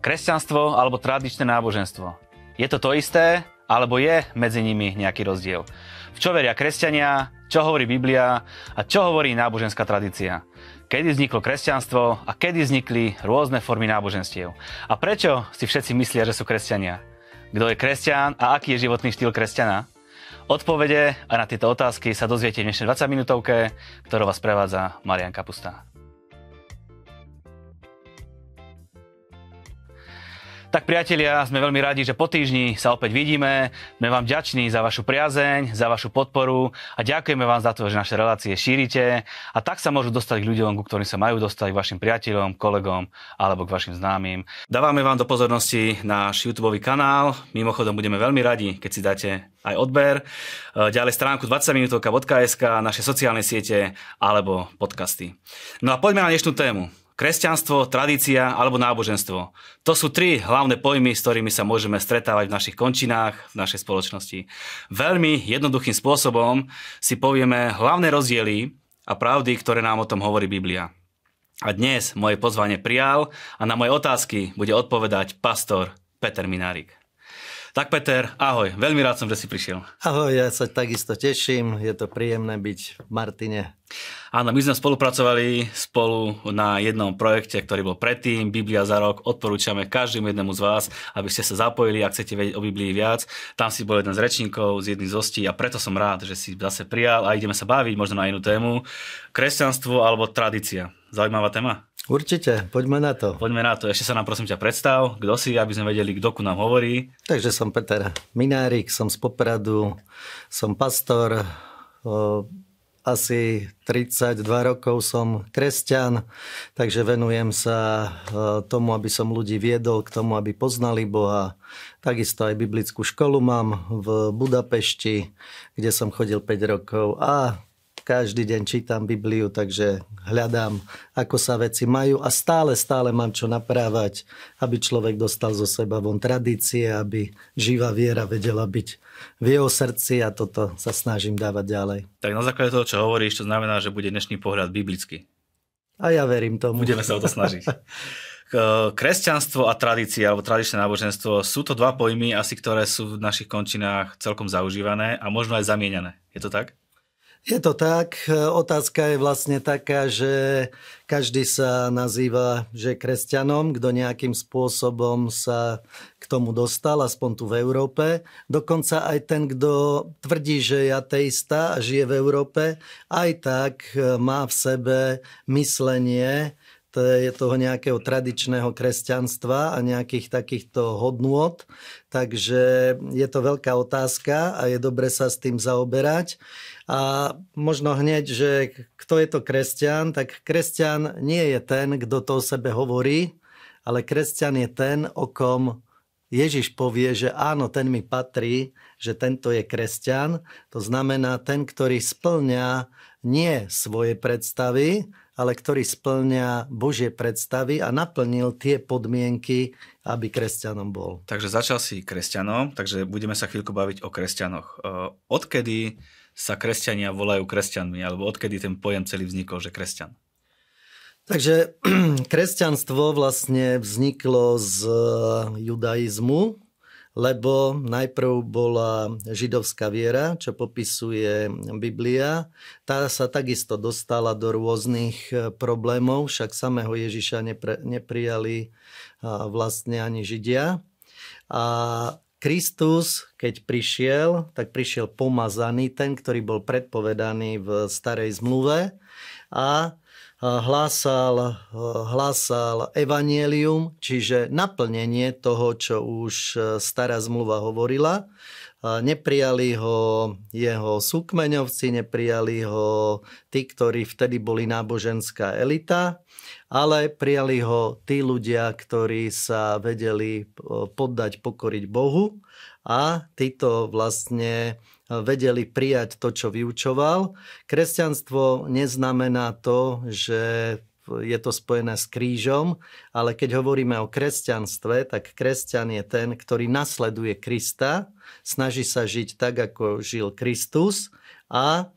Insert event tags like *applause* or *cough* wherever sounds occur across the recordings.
Kresťanstvo alebo tradičné náboženstvo. Je to to isté, alebo je medzi nimi nejaký rozdiel? V čo veria kresťania, čo hovorí Biblia a čo hovorí náboženská tradícia? Kedy vzniklo kresťanstvo a kedy vznikli rôzne formy náboženstiev? A prečo si všetci myslia, že sú kresťania? Kto je kresťan a aký je životný štýl kresťana? Odpovede aj na tieto otázky sa dozviete v dnešnej 20 minútovke, ktorou vás prevádza Marian Kapusta. Tak priatelia, sme veľmi radi, že po týždni sa opäť vidíme. Sme vám ďační za vašu priazeň, za vašu podporu a ďakujeme vám za to, že naše relácie šírite a tak sa môžu dostať k ľuďom, ku ktorým sa majú dostať, k vašim priateľom, kolegom alebo k vašim známym. Dávame vám do pozornosti náš YouTube kanál. Mimochodom budeme veľmi radi, keď si dáte aj odber. Ďalej stránku 20minutovka.sk, naše sociálne siete alebo podcasty. No a poďme na dnešnú tému. Kresťanstvo, tradícia alebo náboženstvo. To sú tri hlavné pojmy, s ktorými sa môžeme stretávať v našich končinách, v našej spoločnosti. Veľmi jednoduchým spôsobom si povieme hlavné rozdiely a pravdy, ktoré nám o tom hovorí Biblia. A dnes moje pozvanie prijal a na moje otázky bude odpovedať pastor Peter Minárik. Tak Peter, ahoj, veľmi rád som, že si prišiel. Ahoj, ja sa takisto teším, je to príjemné byť v Martine. Áno, my sme spolupracovali spolu na jednom projekte, ktorý bol predtým, Biblia za rok. Odporúčame každému jednému z vás, aby ste sa zapojili, ak chcete vedieť o Biblii viac. Tam si bol jeden z rečníkov, z jedných z hostí a preto som rád, že si zase prijal a ideme sa baviť možno na inú tému. Kresťanstvo alebo tradícia. Zaujímavá téma. Určite, poďme na to. Poďme na to. Ešte sa nám prosím ťa predstav, kto si, aby sme vedeli, kto ku nám hovorí. Takže som Peter Minárik, som z Popradu, som pastor, o, asi 32 rokov som kresťan, takže venujem sa tomu, aby som ľudí viedol k tomu, aby poznali Boha. Takisto aj biblickú školu mám v Budapešti, kde som chodil 5 rokov a každý deň čítam Bibliu, takže hľadám, ako sa veci majú a stále, stále mám čo naprávať, aby človek dostal zo seba von tradície, aby živá viera vedela byť v jeho srdci a toto sa snažím dávať ďalej. Tak na základe toho, čo hovoríš, to znamená, že bude dnešný pohľad biblický. A ja verím tomu. Budeme sa o to snažiť. *laughs* Kresťanstvo a tradícia alebo tradičné náboženstvo sú to dva pojmy asi, ktoré sú v našich končinách celkom zaužívané a možno aj zamieňané. Je to tak? Je to tak. Otázka je vlastne taká, že každý sa nazýva, že kresťanom, kto nejakým spôsobom sa k tomu dostal, aspoň tu v Európe. Dokonca aj ten, kto tvrdí, že je ateista a žije v Európe, aj tak má v sebe myslenie, toho nejakého tradičného kresťanstva a nejakých takýchto hodnôt. Takže je to veľká otázka a je dobre sa s tým zaoberať. A možno hneď, že kto je to kresťan, tak kresťan nie je ten, kto to o sebe hovorí, ale kresťan je ten, o kom Ježiš povie, že áno, ten mi patrí, že tento je kresťan. To znamená ten, ktorý splňa nie svoje predstavy, ale ktorý splňa Božie predstavy a naplnil tie podmienky, aby kresťanom bol. Takže začal si kresťanom, takže budeme sa chvíľku baviť o kresťanoch. Odkedy sa kresťania volajú kresťanmi, alebo odkedy ten pojem celý vznikol, že kresťan? Takže *clears throat* kresťanstvo vlastne vzniklo z judaizmu, lebo najprv bola židovská viera, čo popisuje Biblia. Tá sa takisto dostala do rôznych e, problémov, však samého Ježiša nepre, neprijali vlastne ani Židia. A Kristus, keď prišiel, tak prišiel pomazaný, ten, ktorý bol predpovedaný v starej zmluve a hlásal, hlásal evanielium, čiže naplnenie toho, čo už stará zmluva hovorila. Neprijali ho jeho súkmeňovci, neprijali ho tí, ktorí vtedy boli náboženská elita, ale prijali ho tí ľudia, ktorí sa vedeli poddať, pokoriť Bohu a títo vlastne vedeli prijať to, čo vyučoval. Kresťanstvo neznamená to, že je to spojené s krížom, ale keď hovoríme o kresťanstve, tak kresťan je ten, ktorý nasleduje Krista, snaží sa žiť tak, ako žil Kristus a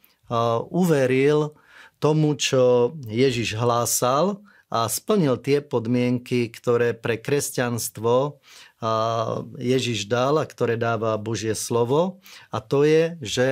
uveril tomu, čo Ježiš hlásal a splnil tie podmienky, ktoré pre kresťanstvo Ježiš dal a ktoré dáva Božie slovo. A to je, že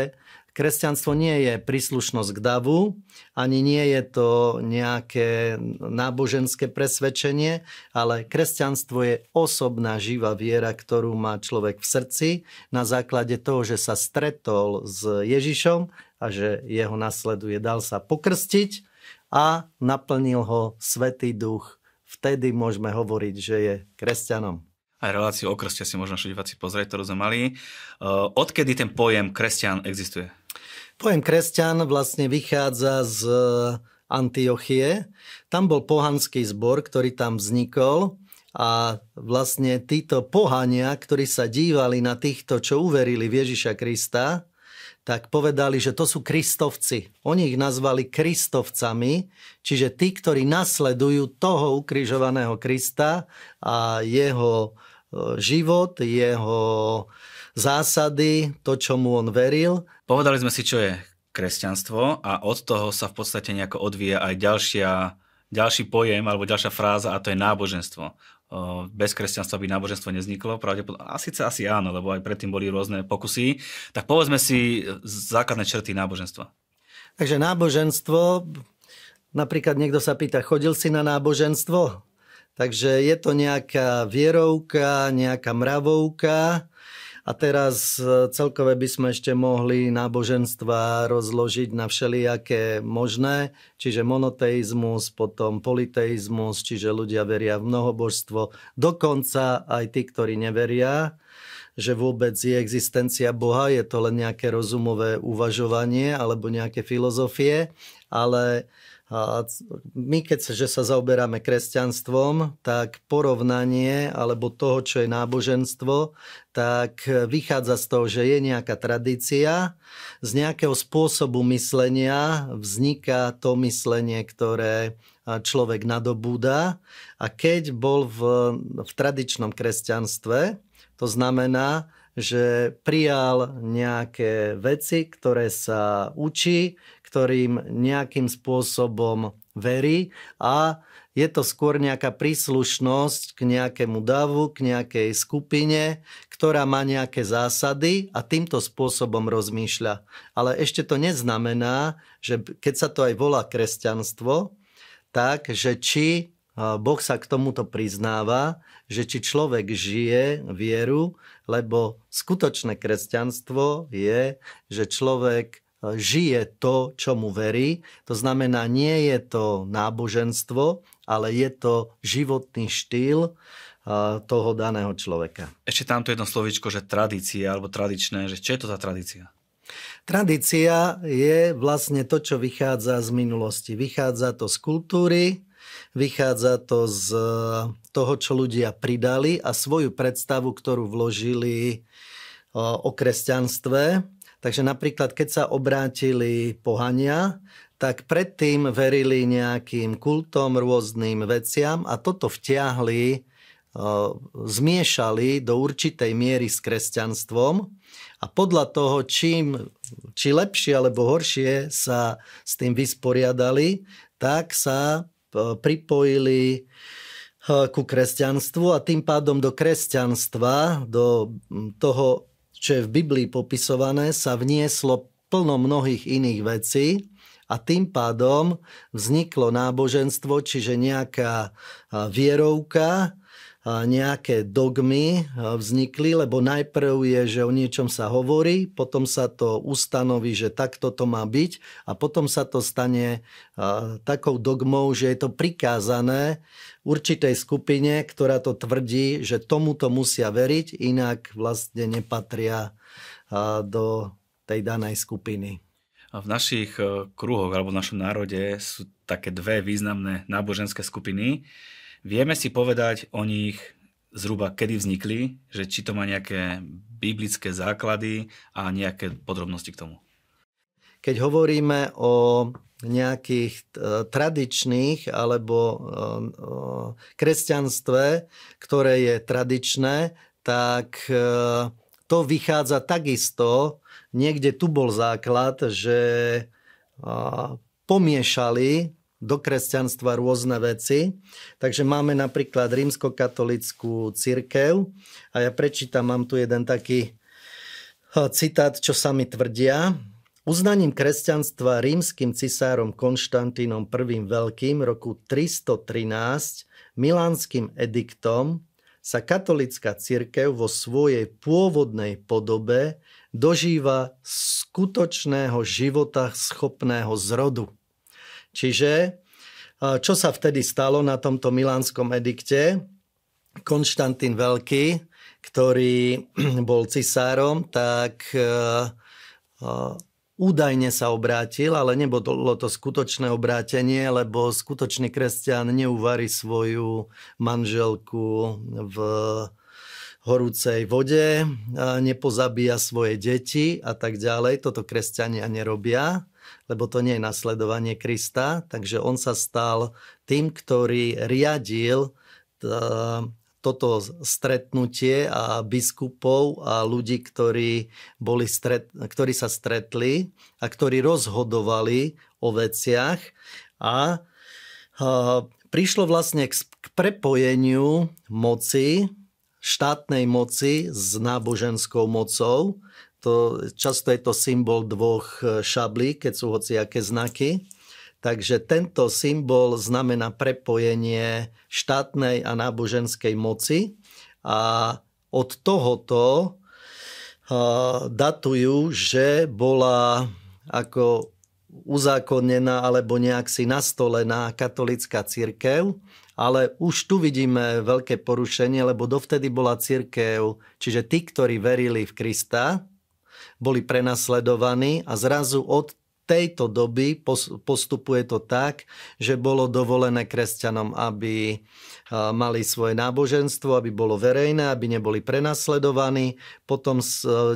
Kresťanstvo nie je príslušnosť k davu, ani nie je to nejaké náboženské presvedčenie, ale kresťanstvo je osobná živá viera, ktorú má človek v srdci na základe toho, že sa stretol s Ježišom a že jeho nasleduje. Dal sa pokrstiť a naplnil ho Svetý duch. Vtedy môžeme hovoriť, že je kresťanom aj reláciu o krste si možno diváci pozrieť, ktorú sme mali. Odkedy ten pojem kresťan existuje? Pojem kresťan vlastne vychádza z Antiochie. Tam bol pohanský zbor, ktorý tam vznikol a vlastne títo pohania, ktorí sa dívali na týchto, čo uverili v Ježiša Krista, tak povedali, že to sú kristovci. Oni ich nazvali kristovcami, čiže tí, ktorí nasledujú toho ukrižovaného Krista a jeho život, jeho zásady, to, čomu on veril. Povedali sme si, čo je kresťanstvo a od toho sa v podstate nejako odvíja aj ďalšia, ďalší pojem alebo ďalšia fráza a to je náboženstvo. Bez kresťanstva by náboženstvo nezniklo, pravdepodobne. A síce asi áno, lebo aj predtým boli rôzne pokusy. Tak povedzme si základné črty náboženstva. Takže náboženstvo, napríklad niekto sa pýta, chodil si na náboženstvo? Takže je to nejaká vierovka, nejaká mravovka, a teraz e, celkové by sme ešte mohli náboženstva rozložiť na všelijaké možné, čiže monoteizmus, potom politeizmus, čiže ľudia veria v mnohobožstvo, dokonca aj tí, ktorí neveria že vôbec je existencia Boha, je to len nejaké rozumové uvažovanie alebo nejaké filozofie, ale my, keď že sa zaoberáme kresťanstvom, tak porovnanie alebo toho, čo je náboženstvo, tak vychádza z toho, že je nejaká tradícia, z nejakého spôsobu myslenia vzniká to myslenie, ktoré človek nadobúda. A keď bol v, v tradičnom kresťanstve, to znamená, že prijal nejaké veci, ktoré sa učí, ktorým nejakým spôsobom verí a je to skôr nejaká príslušnosť k nejakému davu, k nejakej skupine, ktorá má nejaké zásady a týmto spôsobom rozmýšľa. Ale ešte to neznamená, že keď sa to aj volá kresťanstvo, tak, že či Boh sa k tomuto priznáva, že či človek žije vieru, lebo skutočné kresťanstvo je, že človek žije to, čo mu verí. To znamená, nie je to náboženstvo, ale je to životný štýl toho daného človeka. Ešte tamto jedno slovičko, že tradície alebo tradičné, že čo je to za tradícia? Tradícia je vlastne to, čo vychádza z minulosti. Vychádza to z kultúry, vychádza to z toho, čo ľudia pridali a svoju predstavu, ktorú vložili o kresťanstve Takže napríklad, keď sa obrátili pohania, tak predtým verili nejakým kultom, rôznym veciam a toto vtiahli, zmiešali do určitej miery s kresťanstvom a podľa toho, čím, či lepšie alebo horšie sa s tým vysporiadali, tak sa pripojili ku kresťanstvu a tým pádom do kresťanstva, do toho čo je v Biblii popisované, sa vnieslo plno mnohých iných vecí a tým pádom vzniklo náboženstvo, čiže nejaká vierovka, nejaké dogmy vznikli, lebo najprv je, že o niečom sa hovorí, potom sa to ustanoví, že takto to má byť a potom sa to stane takou dogmou, že je to prikázané určitej skupine, ktorá to tvrdí, že tomuto musia veriť, inak vlastne nepatria do tej danej skupiny. V našich e, kruhoch alebo v našom národe sú také dve významné náboženské skupiny. Vieme si povedať o nich zhruba kedy vznikli, že či to má nejaké biblické základy a nejaké podrobnosti k tomu? Keď hovoríme o nejakých e, tradičných alebo e, e, kresťanstve, ktoré je tradičné, tak to vychádza takisto. Niekde tu bol základ, že pomiešali do kresťanstva rôzne veci. Takže máme napríklad rímskokatolickú církev a ja prečítam, mám tu jeden taký citát, čo sami tvrdia. Uznaním kresťanstva rímským cisárom Konštantínom I. Veľkým roku 313 milánskym ediktom sa katolická církev vo svojej pôvodnej podobe dožíva skutočného života schopného zrodu. Čiže čo sa vtedy stalo na tomto milánskom edikte? Konštantín Veľký, ktorý *clears throat* bol cisárom, tak údajne sa obrátil, ale nebolo to skutočné obrátenie, lebo skutočný kresťan neuvarí svoju manželku v horúcej vode, nepozabíja svoje deti a tak ďalej. Toto kresťania nerobia, lebo to nie je nasledovanie Krista. Takže on sa stal tým, ktorý riadil toto stretnutie a biskupov a ľudí, ktorí, boli stret, ktorí sa stretli a ktorí rozhodovali o veciach a, a prišlo vlastne k, k prepojeniu moci, štátnej moci s náboženskou mocou. To, často je to symbol dvoch šablí, keď sú hociaké znaky. Takže tento symbol znamená prepojenie štátnej a náboženskej moci a od tohoto datujú, že bola ako uzákonená alebo nejak si nastolená katolická církev, ale už tu vidíme veľké porušenie, lebo dovtedy bola církev, čiže tí, ktorí verili v Krista, boli prenasledovaní a zrazu od tejto doby postupuje to tak, že bolo dovolené kresťanom, aby mali svoje náboženstvo, aby bolo verejné, aby neboli prenasledovaní. Potom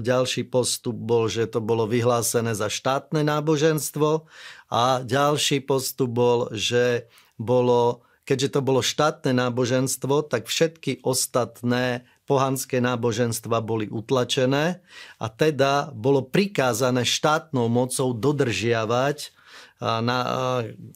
ďalší postup bol, že to bolo vyhlásené za štátne náboženstvo a ďalší postup bol, že bolo keďže to bolo štátne náboženstvo, tak všetky ostatné pohanské náboženstva boli utlačené a teda bolo prikázané štátnou mocou dodržiavať na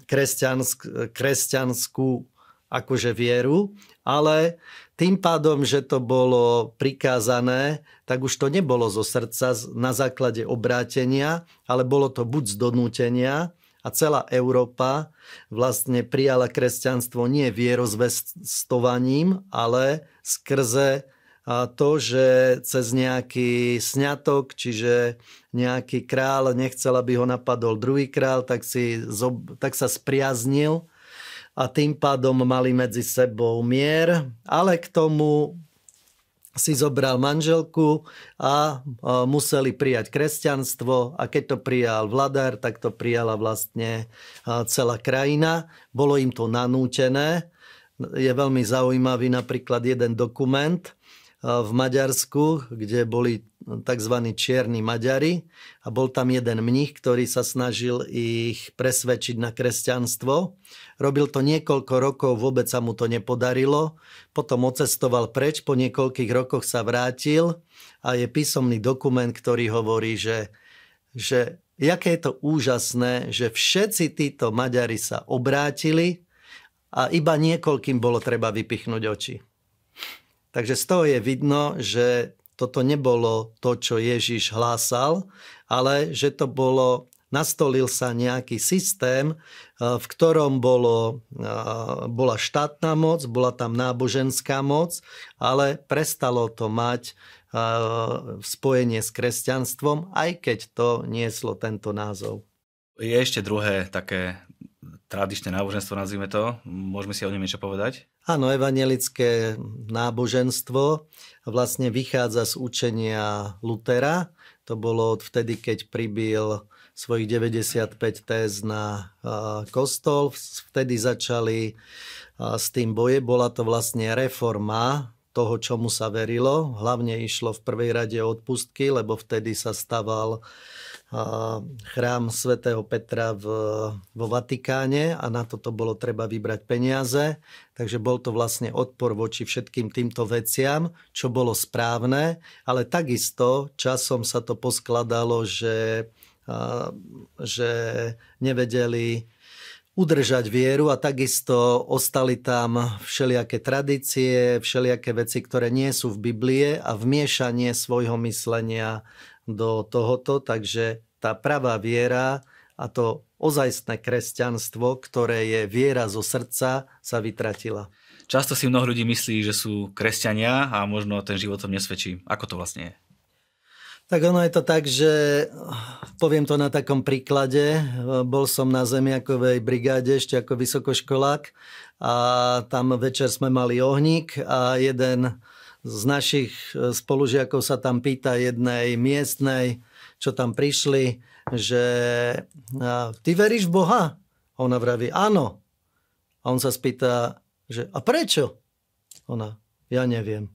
kresťansk, kresťanskú akože vieru, ale tým pádom, že to bolo prikázané, tak už to nebolo zo srdca na základe obrátenia, ale bolo to buď z donútenia. A celá Európa vlastne prijala kresťanstvo nie vierozvestovaním, ale skrze to, že cez nejaký sňatok, čiže nejaký král nechcel, aby ho napadol druhý král, tak, si, tak sa spriaznil a tým pádom mali medzi sebou mier, ale k tomu si zobral manželku a museli prijať kresťanstvo a keď to prijal vladár, tak to prijala vlastne celá krajina. Bolo im to nanútené. Je veľmi zaujímavý napríklad jeden dokument, v Maďarsku, kde boli tzv. čierni Maďari a bol tam jeden mních, ktorý sa snažil ich presvedčiť na kresťanstvo. Robil to niekoľko rokov, vôbec sa mu to nepodarilo. Potom ocestoval preč, po niekoľkých rokoch sa vrátil a je písomný dokument, ktorý hovorí, že, že jaké je to úžasné, že všetci títo Maďari sa obrátili a iba niekoľkým bolo treba vypichnúť oči. Takže z toho je vidno, že toto nebolo to, čo Ježiš hlásal, ale že to bolo, nastolil sa nejaký systém, v ktorom bolo, bola štátna moc, bola tam náboženská moc, ale prestalo to mať spojenie s kresťanstvom, aj keď to nieslo tento názov. Je ešte druhé také tradičné náboženstvo, nazvime to. Môžeme si o ňom niečo povedať? Áno, evangelické náboženstvo vlastne vychádza z učenia Lutera. To bolo od vtedy, keď pribil svojich 95 téz na kostol. Vtedy začali s tým boje. Bola to vlastne reforma toho, čomu sa verilo. Hlavne išlo v prvej rade odpustky, lebo vtedy sa staval chrám svätého Petra v, vo Vatikáne a na toto bolo treba vybrať peniaze. Takže bol to vlastne odpor voči všetkým týmto veciam, čo bolo správne, ale takisto časom sa to poskladalo, že že nevedeli udržať vieru a takisto ostali tam všelijaké tradície, všelijaké veci, ktoré nie sú v Biblie a vmiešanie svojho myslenia do tohoto, takže tá pravá viera a to ozajstné kresťanstvo, ktoré je viera zo srdca, sa vytratila. Často si mnoho ľudí myslí, že sú kresťania a možno ten život tom nesvedčí. Ako to vlastne je? Tak ono je to tak, že poviem to na takom príklade. Bol som na zemiakovej brigáde ešte ako vysokoškolák a tam večer sme mali ohník a jeden z našich spolužiakov sa tam pýta jednej miestnej, čo tam prišli, že ty veríš v Boha? A ona vraví, áno. A on sa spýta, že a prečo? Ona, ja neviem.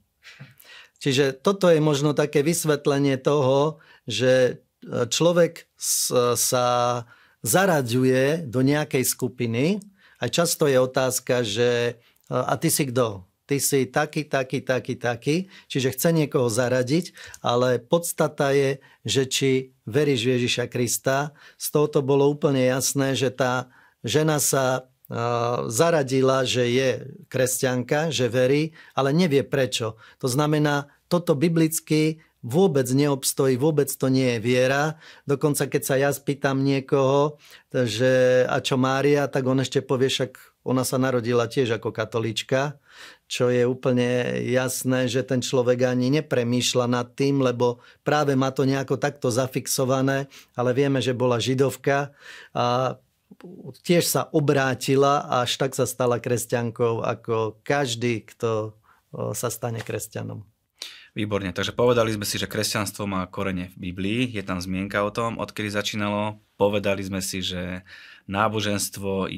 Čiže toto je možno také vysvetlenie toho, že e, človek sa zaraďuje do nejakej skupiny a často je otázka, že e, a ty si kto? Ty si taký, taký, taký, taký. Čiže chce niekoho zaradiť, ale podstata je, že či veríš v Ježiša Krista. Z toho to bolo úplne jasné, že tá žena sa zaradila, že je kresťanka, že verí, ale nevie prečo. To znamená, toto biblicky vôbec neobstojí, vôbec to nie je viera. Dokonca keď sa ja spýtam niekoho, že a čo Mária, tak on ešte povie, však ona sa narodila tiež ako katolička, čo je úplne jasné, že ten človek ani nepremýšľa nad tým, lebo práve má to nejako takto zafixované, ale vieme, že bola židovka a tiež sa obrátila a až tak sa stala kresťankou ako každý, kto sa stane kresťanom. Výborne, takže povedali sme si, že kresťanstvo má korene v Biblii, je tam zmienka o tom, odkedy začínalo. Povedali sme si, že náboženstvo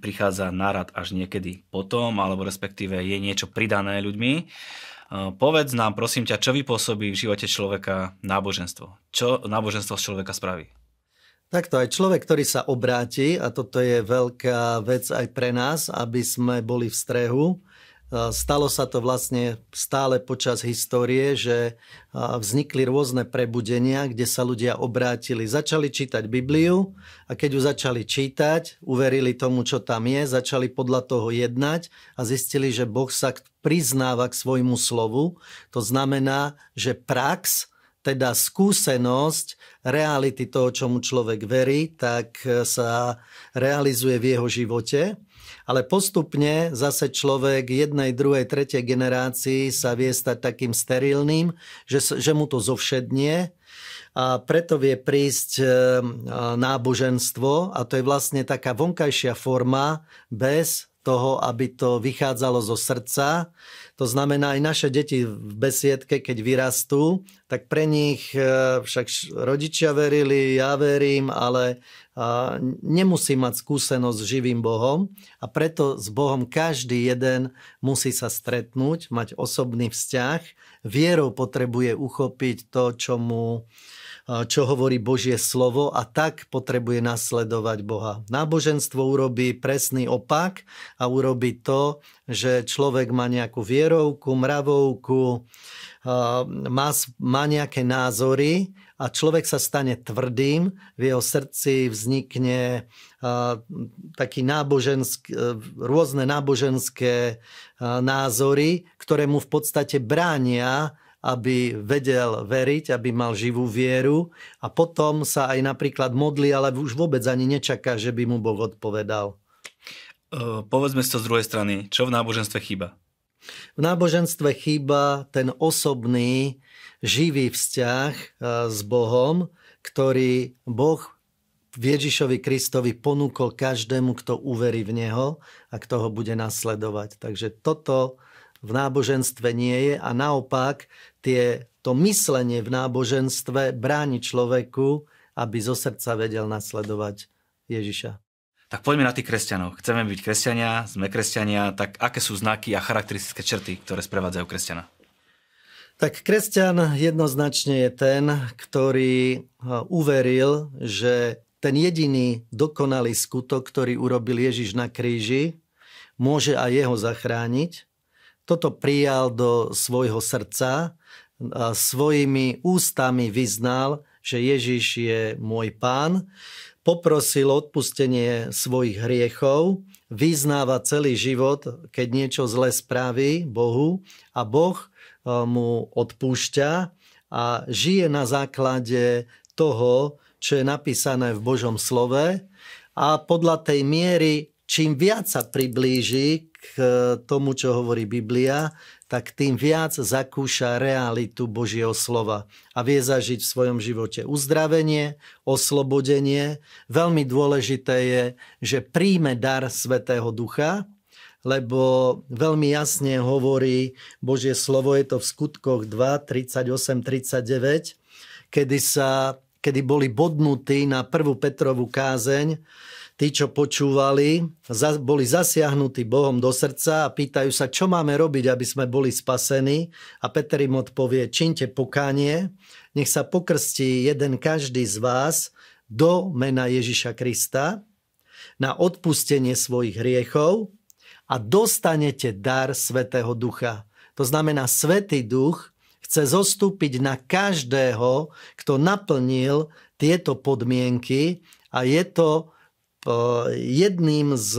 prichádza nárad až niekedy potom, alebo respektíve je niečo pridané ľuďmi. Povedz nám, prosím ťa, čo vypôsobí v živote človeka náboženstvo? Čo náboženstvo z človeka spraví? Takto aj človek, ktorý sa obráti, a toto je veľká vec aj pre nás, aby sme boli v strehu, Stalo sa to vlastne stále počas histórie, že vznikli rôzne prebudenia, kde sa ľudia obrátili. Začali čítať Bibliu a keď ju začali čítať, uverili tomu, čo tam je, začali podľa toho jednať a zistili, že Boh sa priznáva k svojmu slovu. To znamená, že prax, teda skúsenosť reality toho, čomu človek verí, tak sa realizuje v jeho živote ale postupne zase človek jednej, druhej, tretej generácii sa vie stať takým sterilným, že, že mu to zovšednie a preto vie prísť e, náboženstvo a to je vlastne taká vonkajšia forma bez toho, aby to vychádzalo zo srdca. To znamená, aj naše deti v besiedke, keď vyrastú, tak pre nich e, však rodičia verili, ja verím, ale nemusí mať skúsenosť s živým Bohom a preto s Bohom každý jeden musí sa stretnúť, mať osobný vzťah. Vierou potrebuje uchopiť to, čo mu čo hovorí Božie slovo a tak potrebuje nasledovať Boha. Náboženstvo urobí presný opak a urobí to, že človek má nejakú vierovku, mravovku, má, má nejaké názory a človek sa stane tvrdým, v jeho srdci vznikne taký nábožensk, rôzne náboženské názory, ktoré mu v podstate bránia aby vedel veriť, aby mal živú vieru a potom sa aj napríklad modli, ale už vôbec ani nečaká, že by mu Boh odpovedal. Uh, povedzme si to z druhej strany. Čo v náboženstve chýba? V náboženstve chýba ten osobný živý vzťah e, s Bohom, ktorý Boh v Ježišovi Kristovi ponúkol každému, kto uverí v Neho a kto ho bude nasledovať. Takže toto v náboženstve nie je a naopak tie, to myslenie v náboženstve bráni človeku, aby zo srdca vedel nasledovať Ježiša. Tak poďme na tých kresťanov. Chceme byť kresťania, sme kresťania, tak aké sú znaky a charakteristické črty, ktoré sprevádzajú kresťana? Tak kresťan jednoznačne je ten, ktorý uveril, že ten jediný dokonalý skutok, ktorý urobil Ježiš na kríži, môže aj jeho zachrániť. Toto prijal do svojho srdca a svojimi ústami vyznal, že Ježiš je môj pán, poprosil odpustenie svojich hriechov, vyznáva celý život, keď niečo zle spraví Bohu a Boh e, mu odpúšťa a žije na základe toho, čo je napísané v Božom slove. A podľa tej miery, čím viac sa priblíži k tomu, čo hovorí Biblia, tak tým viac zakúša realitu Božieho slova a vie zažiť v svojom živote uzdravenie, oslobodenie. Veľmi dôležité je, že príjme dar Svetého Ducha, lebo veľmi jasne hovorí Božie slovo, je to v skutkoch 2, 38, 39, kedy, sa, kedy boli bodnutí na prvú Petrovú kázeň, tí, čo počúvali, boli zasiahnutí Bohom do srdca a pýtajú sa, čo máme robiť, aby sme boli spasení. A Peter im odpovie, činte pokánie, nech sa pokrstí jeden každý z vás do mena Ježiša Krista na odpustenie svojich hriechov a dostanete dar Svetého Ducha. To znamená, Svetý Duch chce zostúpiť na každého, kto naplnil tieto podmienky a je to jedným z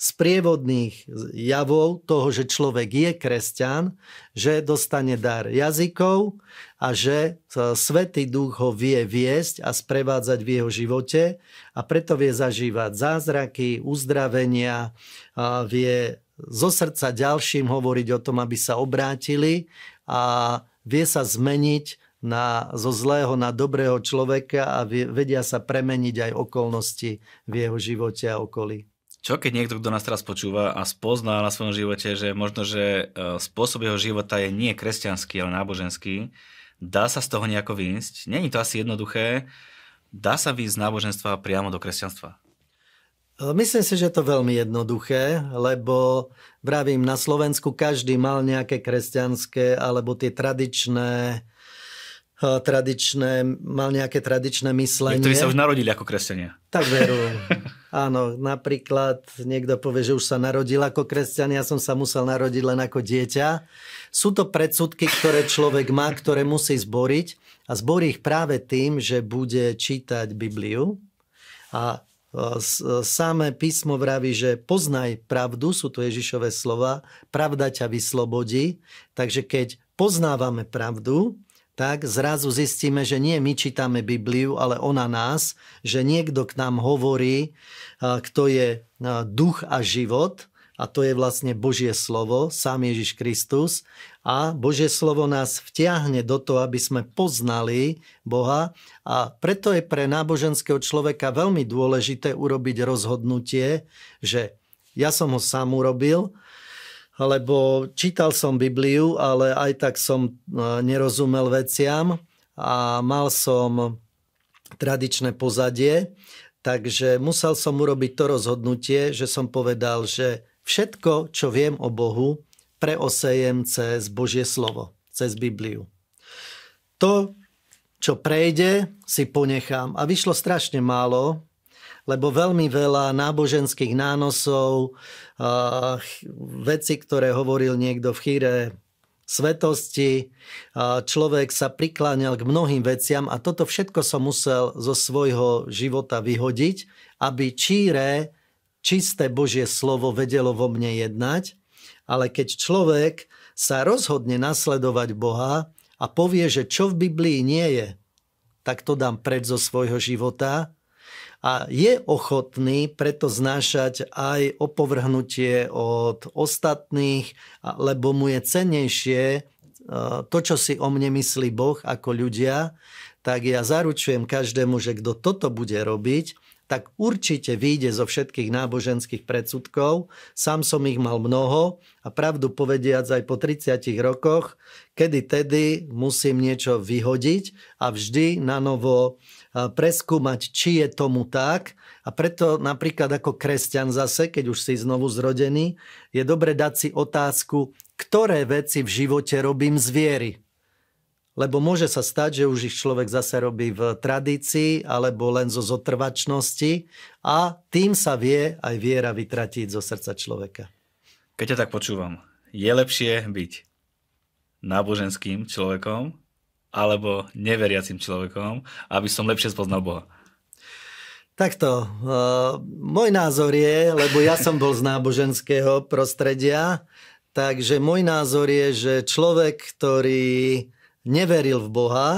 sprievodných javov toho, že človek je kresťan, že dostane dar jazykov a že Svetý Duch ho vie viesť a sprevádzať v jeho živote a preto vie zažívať zázraky, uzdravenia, vie zo srdca ďalším hovoriť o tom, aby sa obrátili a vie sa zmeniť na, zo zlého na dobrého človeka a vedia sa premeniť aj okolnosti v jeho živote a okolí. Čo keď niekto, kto nás teraz počúva a spozná na svojom živote, že možno, že e, spôsob jeho života je nie kresťanský, ale náboženský, dá sa z toho nejako výjsť? Není to asi jednoduché. Dá sa výjsť z náboženstva priamo do kresťanstva? E, myslím si, že je to veľmi jednoduché, lebo vravím, na Slovensku každý mal nejaké kresťanské alebo tie tradičné tradičné, mal nejaké tradičné myslenie. Niektorí sa už narodili ako kresťania. Tak veru. *laughs* Áno, napríklad niekto povie, že už sa narodil ako kresťan, ja som sa musel narodiť len ako dieťa. Sú to predsudky, ktoré človek má, ktoré musí zboriť a zborí ich práve tým, že bude čítať Bibliu a Samé písmo vraví, že poznaj pravdu, sú to Ježišové slova, pravda ťa vyslobodí. Takže keď poznávame pravdu, tak zrazu zistíme, že nie my čítame Bibliu, ale ona nás, že niekto k nám hovorí, kto je duch a život, a to je vlastne Božie slovo, sám Ježiš Kristus. A Božie slovo nás vtiahne do toho, aby sme poznali Boha. A preto je pre náboženského človeka veľmi dôležité urobiť rozhodnutie, že ja som ho sám urobil, lebo čítal som Bibliu, ale aj tak som e, nerozumel veciam a mal som tradičné pozadie, takže musel som urobiť to rozhodnutie, že som povedal, že všetko, čo viem o Bohu, preosejem cez Božie slovo, cez Bibliu. To, čo prejde, si ponechám. A vyšlo strašne málo, lebo veľmi veľa náboženských nánosov, veci, ktoré hovoril niekto v chýre svetosti, človek sa prikláňal k mnohým veciam a toto všetko som musel zo svojho života vyhodiť, aby číre, čisté Božie slovo vedelo vo mne jednať, ale keď človek sa rozhodne nasledovať Boha a povie, že čo v Biblii nie je, tak to dám preč zo svojho života a je ochotný preto znášať aj opovrhnutie od ostatných, lebo mu je cenejšie e, to, čo si o mne myslí Boh ako ľudia, tak ja zaručujem každému, že kto toto bude robiť, tak určite vyjde zo všetkých náboženských predsudkov. Sám som ich mal mnoho a pravdu povediac aj po 30 rokoch, kedy tedy musím niečo vyhodiť a vždy na novo preskúmať, či je tomu tak. A preto napríklad ako kresťan zase, keď už si znovu zrodený, je dobre dať si otázku, ktoré veci v živote robím z viery. Lebo môže sa stať, že už ich človek zase robí v tradícii alebo len zo zotrvačnosti a tým sa vie aj viera vytratiť zo srdca človeka. Keď ťa tak počúvam, je lepšie byť náboženským človekom alebo neveriacim človekom, aby som lepšie spoznal Boha? Takto, uh, môj názor je, lebo ja som bol z náboženského prostredia, takže môj názor je, že človek, ktorý neveril v Boha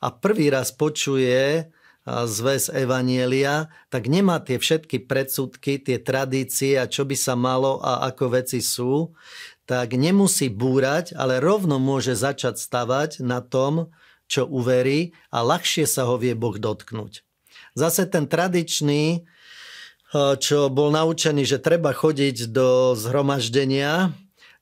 a prvý raz počuje zväz Evanielia, tak nemá tie všetky predsudky, tie tradície a čo by sa malo a ako veci sú, tak nemusí búrať, ale rovno môže začať stavať na tom, čo uverí a ľahšie sa ho vie Boh dotknúť. Zase ten tradičný, eh, čo bol naučený, že treba chodiť do zhromaždenia,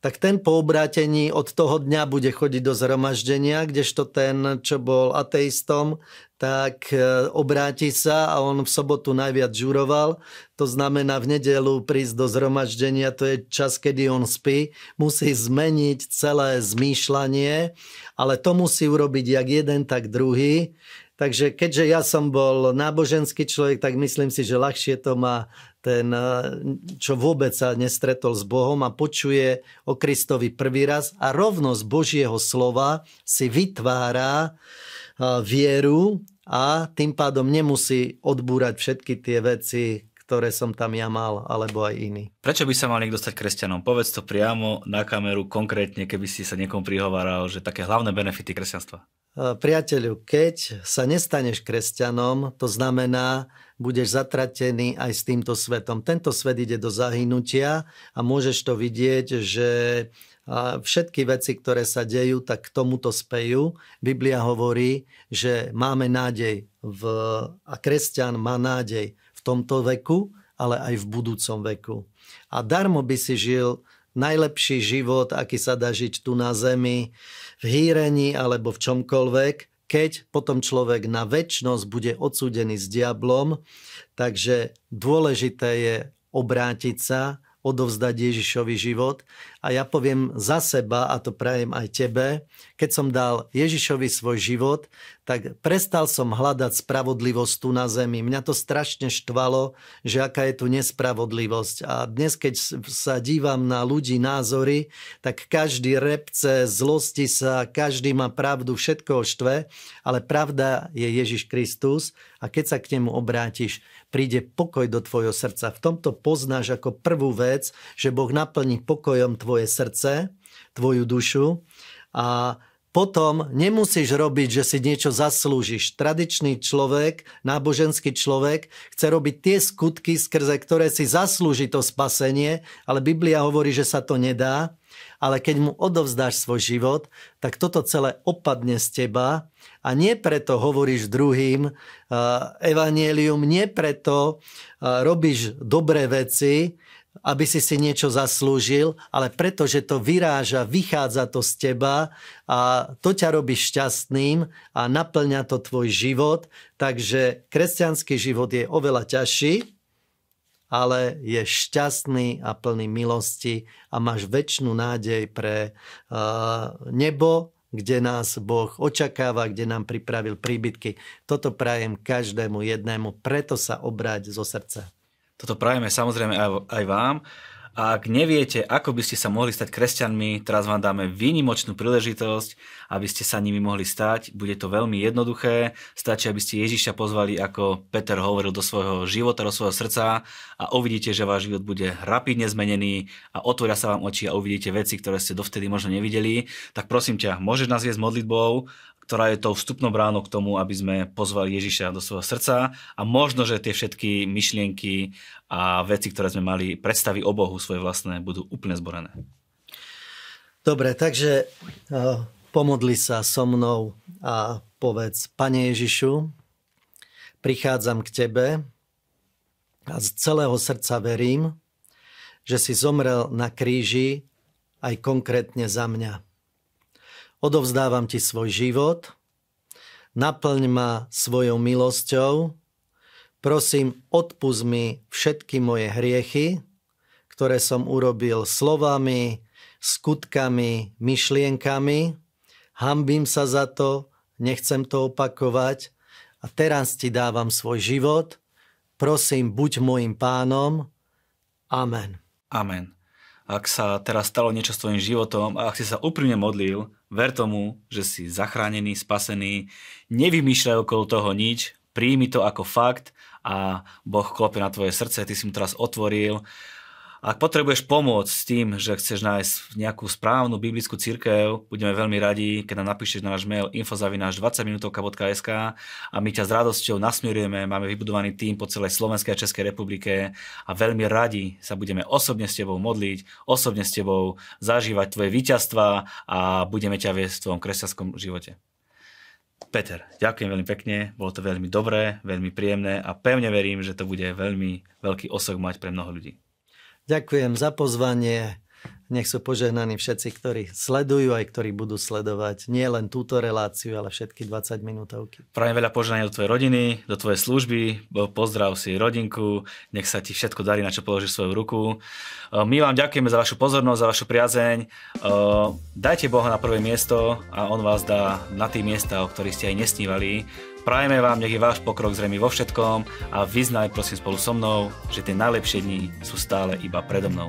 tak ten po obrátení od toho dňa bude chodiť do zhromaždenia, kdežto ten, čo bol ateistom, tak eh, obráti sa a on v sobotu najviac žuroval. To znamená v nedelu prísť do zhromaždenia, to je čas, kedy on spí. Musí zmeniť celé zmýšľanie, ale to musí urobiť jak jeden, tak druhý. Takže keďže ja som bol náboženský človek, tak myslím si, že ľahšie to má ten, eh, čo vôbec sa nestretol s Bohom a počuje o Kristovi prvý raz a rovno z Božieho slova si vytvára eh, vieru a tým pádom nemusí odbúrať všetky tie veci, ktoré som tam ja mal, alebo aj iní. Prečo by sa mal niekto stať kresťanom? Povedz to priamo na kameru, konkrétne, keby si sa niekomu prihováral, že také hlavné benefity kresťanstva. Eh, priateľu, keď sa nestaneš kresťanom, to znamená, budeš zatratený aj s týmto svetom. Tento svet ide do zahynutia a môžeš to vidieť, že všetky veci, ktoré sa dejú, tak k tomuto spejú. Biblia hovorí, že máme nádej v, a kresťan má nádej v tomto veku, ale aj v budúcom veku. A darmo by si žil najlepší život, aký sa dá žiť tu na zemi, v hýrení alebo v čomkoľvek, keď potom človek na väčnosť bude odsúdený s diablom. Takže dôležité je obrátiť sa, odovzdať Ježišovi život. A ja poviem za seba, a to prajem aj tebe, keď som dal Ježišovi svoj život, tak prestal som hľadať spravodlivosť tu na zemi. Mňa to strašne štvalo, že aká je tu nespravodlivosť. A dnes, keď sa dívam na ľudí názory, tak každý repce, zlosti sa, každý má pravdu, všetko štve, ale pravda je Ježiš Kristus a keď sa k nemu obrátiš, príde pokoj do tvojho srdca. V tomto poznáš ako prvú vec, že Boh naplní pokojom tvoje srdce, tvoju dušu a potom nemusíš robiť, že si niečo zaslúžiš. Tradičný človek, náboženský človek chce robiť tie skutky, skrze ktoré si zaslúži to spasenie, ale Biblia hovorí, že sa to nedá. Ale keď mu odovzdáš svoj život, tak toto celé opadne z teba a nie preto hovoríš druhým uh, evanielium, nie preto uh, robíš dobré veci, aby si si niečo zaslúžil, ale preto, že to vyráža, vychádza to z teba a to ťa robí šťastným a naplňa to tvoj život. Takže kresťanský život je oveľa ťažší, ale je šťastný a plný milosti a máš väčšinu nádej pre uh, nebo, kde nás Boh očakáva, kde nám pripravil príbytky. Toto prajem každému jednému, preto sa obráť zo srdca. Toto prajeme samozrejme aj, aj vám. A ak neviete, ako by ste sa mohli stať kresťanmi, teraz vám dáme výnimočnú príležitosť, aby ste sa nimi mohli stať. Bude to veľmi jednoduché. Stačí, aby ste Ježiša pozvali, ako Peter hovoril, do svojho života, do svojho srdca a uvidíte, že váš život bude rapidne zmenený a otvoria sa vám oči a uvidíte veci, ktoré ste dovtedy možno nevideli. Tak prosím ťa, môžeš nás viesť modlitbou ktorá je tou vstupnou bránou k tomu, aby sme pozvali Ježiša do svojho srdca a možno, že tie všetky myšlienky a veci, ktoré sme mali, predstavy o Bohu svoje vlastné, budú úplne zborené. Dobre, takže uh, pomodli sa so mnou a povedz, Pane Ježišu, prichádzam k Tebe a z celého srdca verím, že si zomrel na kríži aj konkrétne za mňa odovzdávam ti svoj život, naplň ma svojou milosťou, prosím, odpust mi všetky moje hriechy, ktoré som urobil slovami, skutkami, myšlienkami. Hambím sa za to, nechcem to opakovať a teraz ti dávam svoj život. Prosím, buď môjim pánom. Amen. Amen. Ak sa teraz stalo niečo s tvojim životom a ak si sa úprimne modlil, ver tomu, že si zachránený, spasený, nevymýšľaj okolo toho nič, príjmi to ako fakt a Boh klope na tvoje srdce, ty si mu teraz otvoril ak potrebuješ pomôcť s tým, že chceš nájsť nejakú správnu biblickú církev, budeme veľmi radi, keď nám napíšeš na náš mail infozavináš 20minutovka.sk a my ťa s radosťou nasmerujeme, máme vybudovaný tým po celej Slovenskej a Českej republike a veľmi radi sa budeme osobne s tebou modliť, osobne s tebou zažívať tvoje víťazstva a budeme ťa viesť v tvojom kresťanskom živote. Peter, ďakujem veľmi pekne, bolo to veľmi dobré, veľmi príjemné a pevne verím, že to bude veľmi veľký osok mať pre mnoho ľudí. Ďakujem za pozvanie. Nech sú požehnaní všetci, ktorí sledujú aj ktorí budú sledovať nie len túto reláciu, ale všetky 20 minútovky. Prajem veľa požehnania do tvojej rodiny, do tvojej služby, pozdrav si rodinku, nech sa ti všetko darí, na čo položíš svoju ruku. My vám ďakujeme za vašu pozornosť, za vašu priazeň. Dajte Boha na prvé miesto a On vás dá na tie miesta, o ktorých ste aj nesnívali. Prajeme vám, nech je váš pokrok zrejmy vo všetkom a vyznaj prosím spolu so mnou, že tie najlepšie dni sú stále iba predo mnou.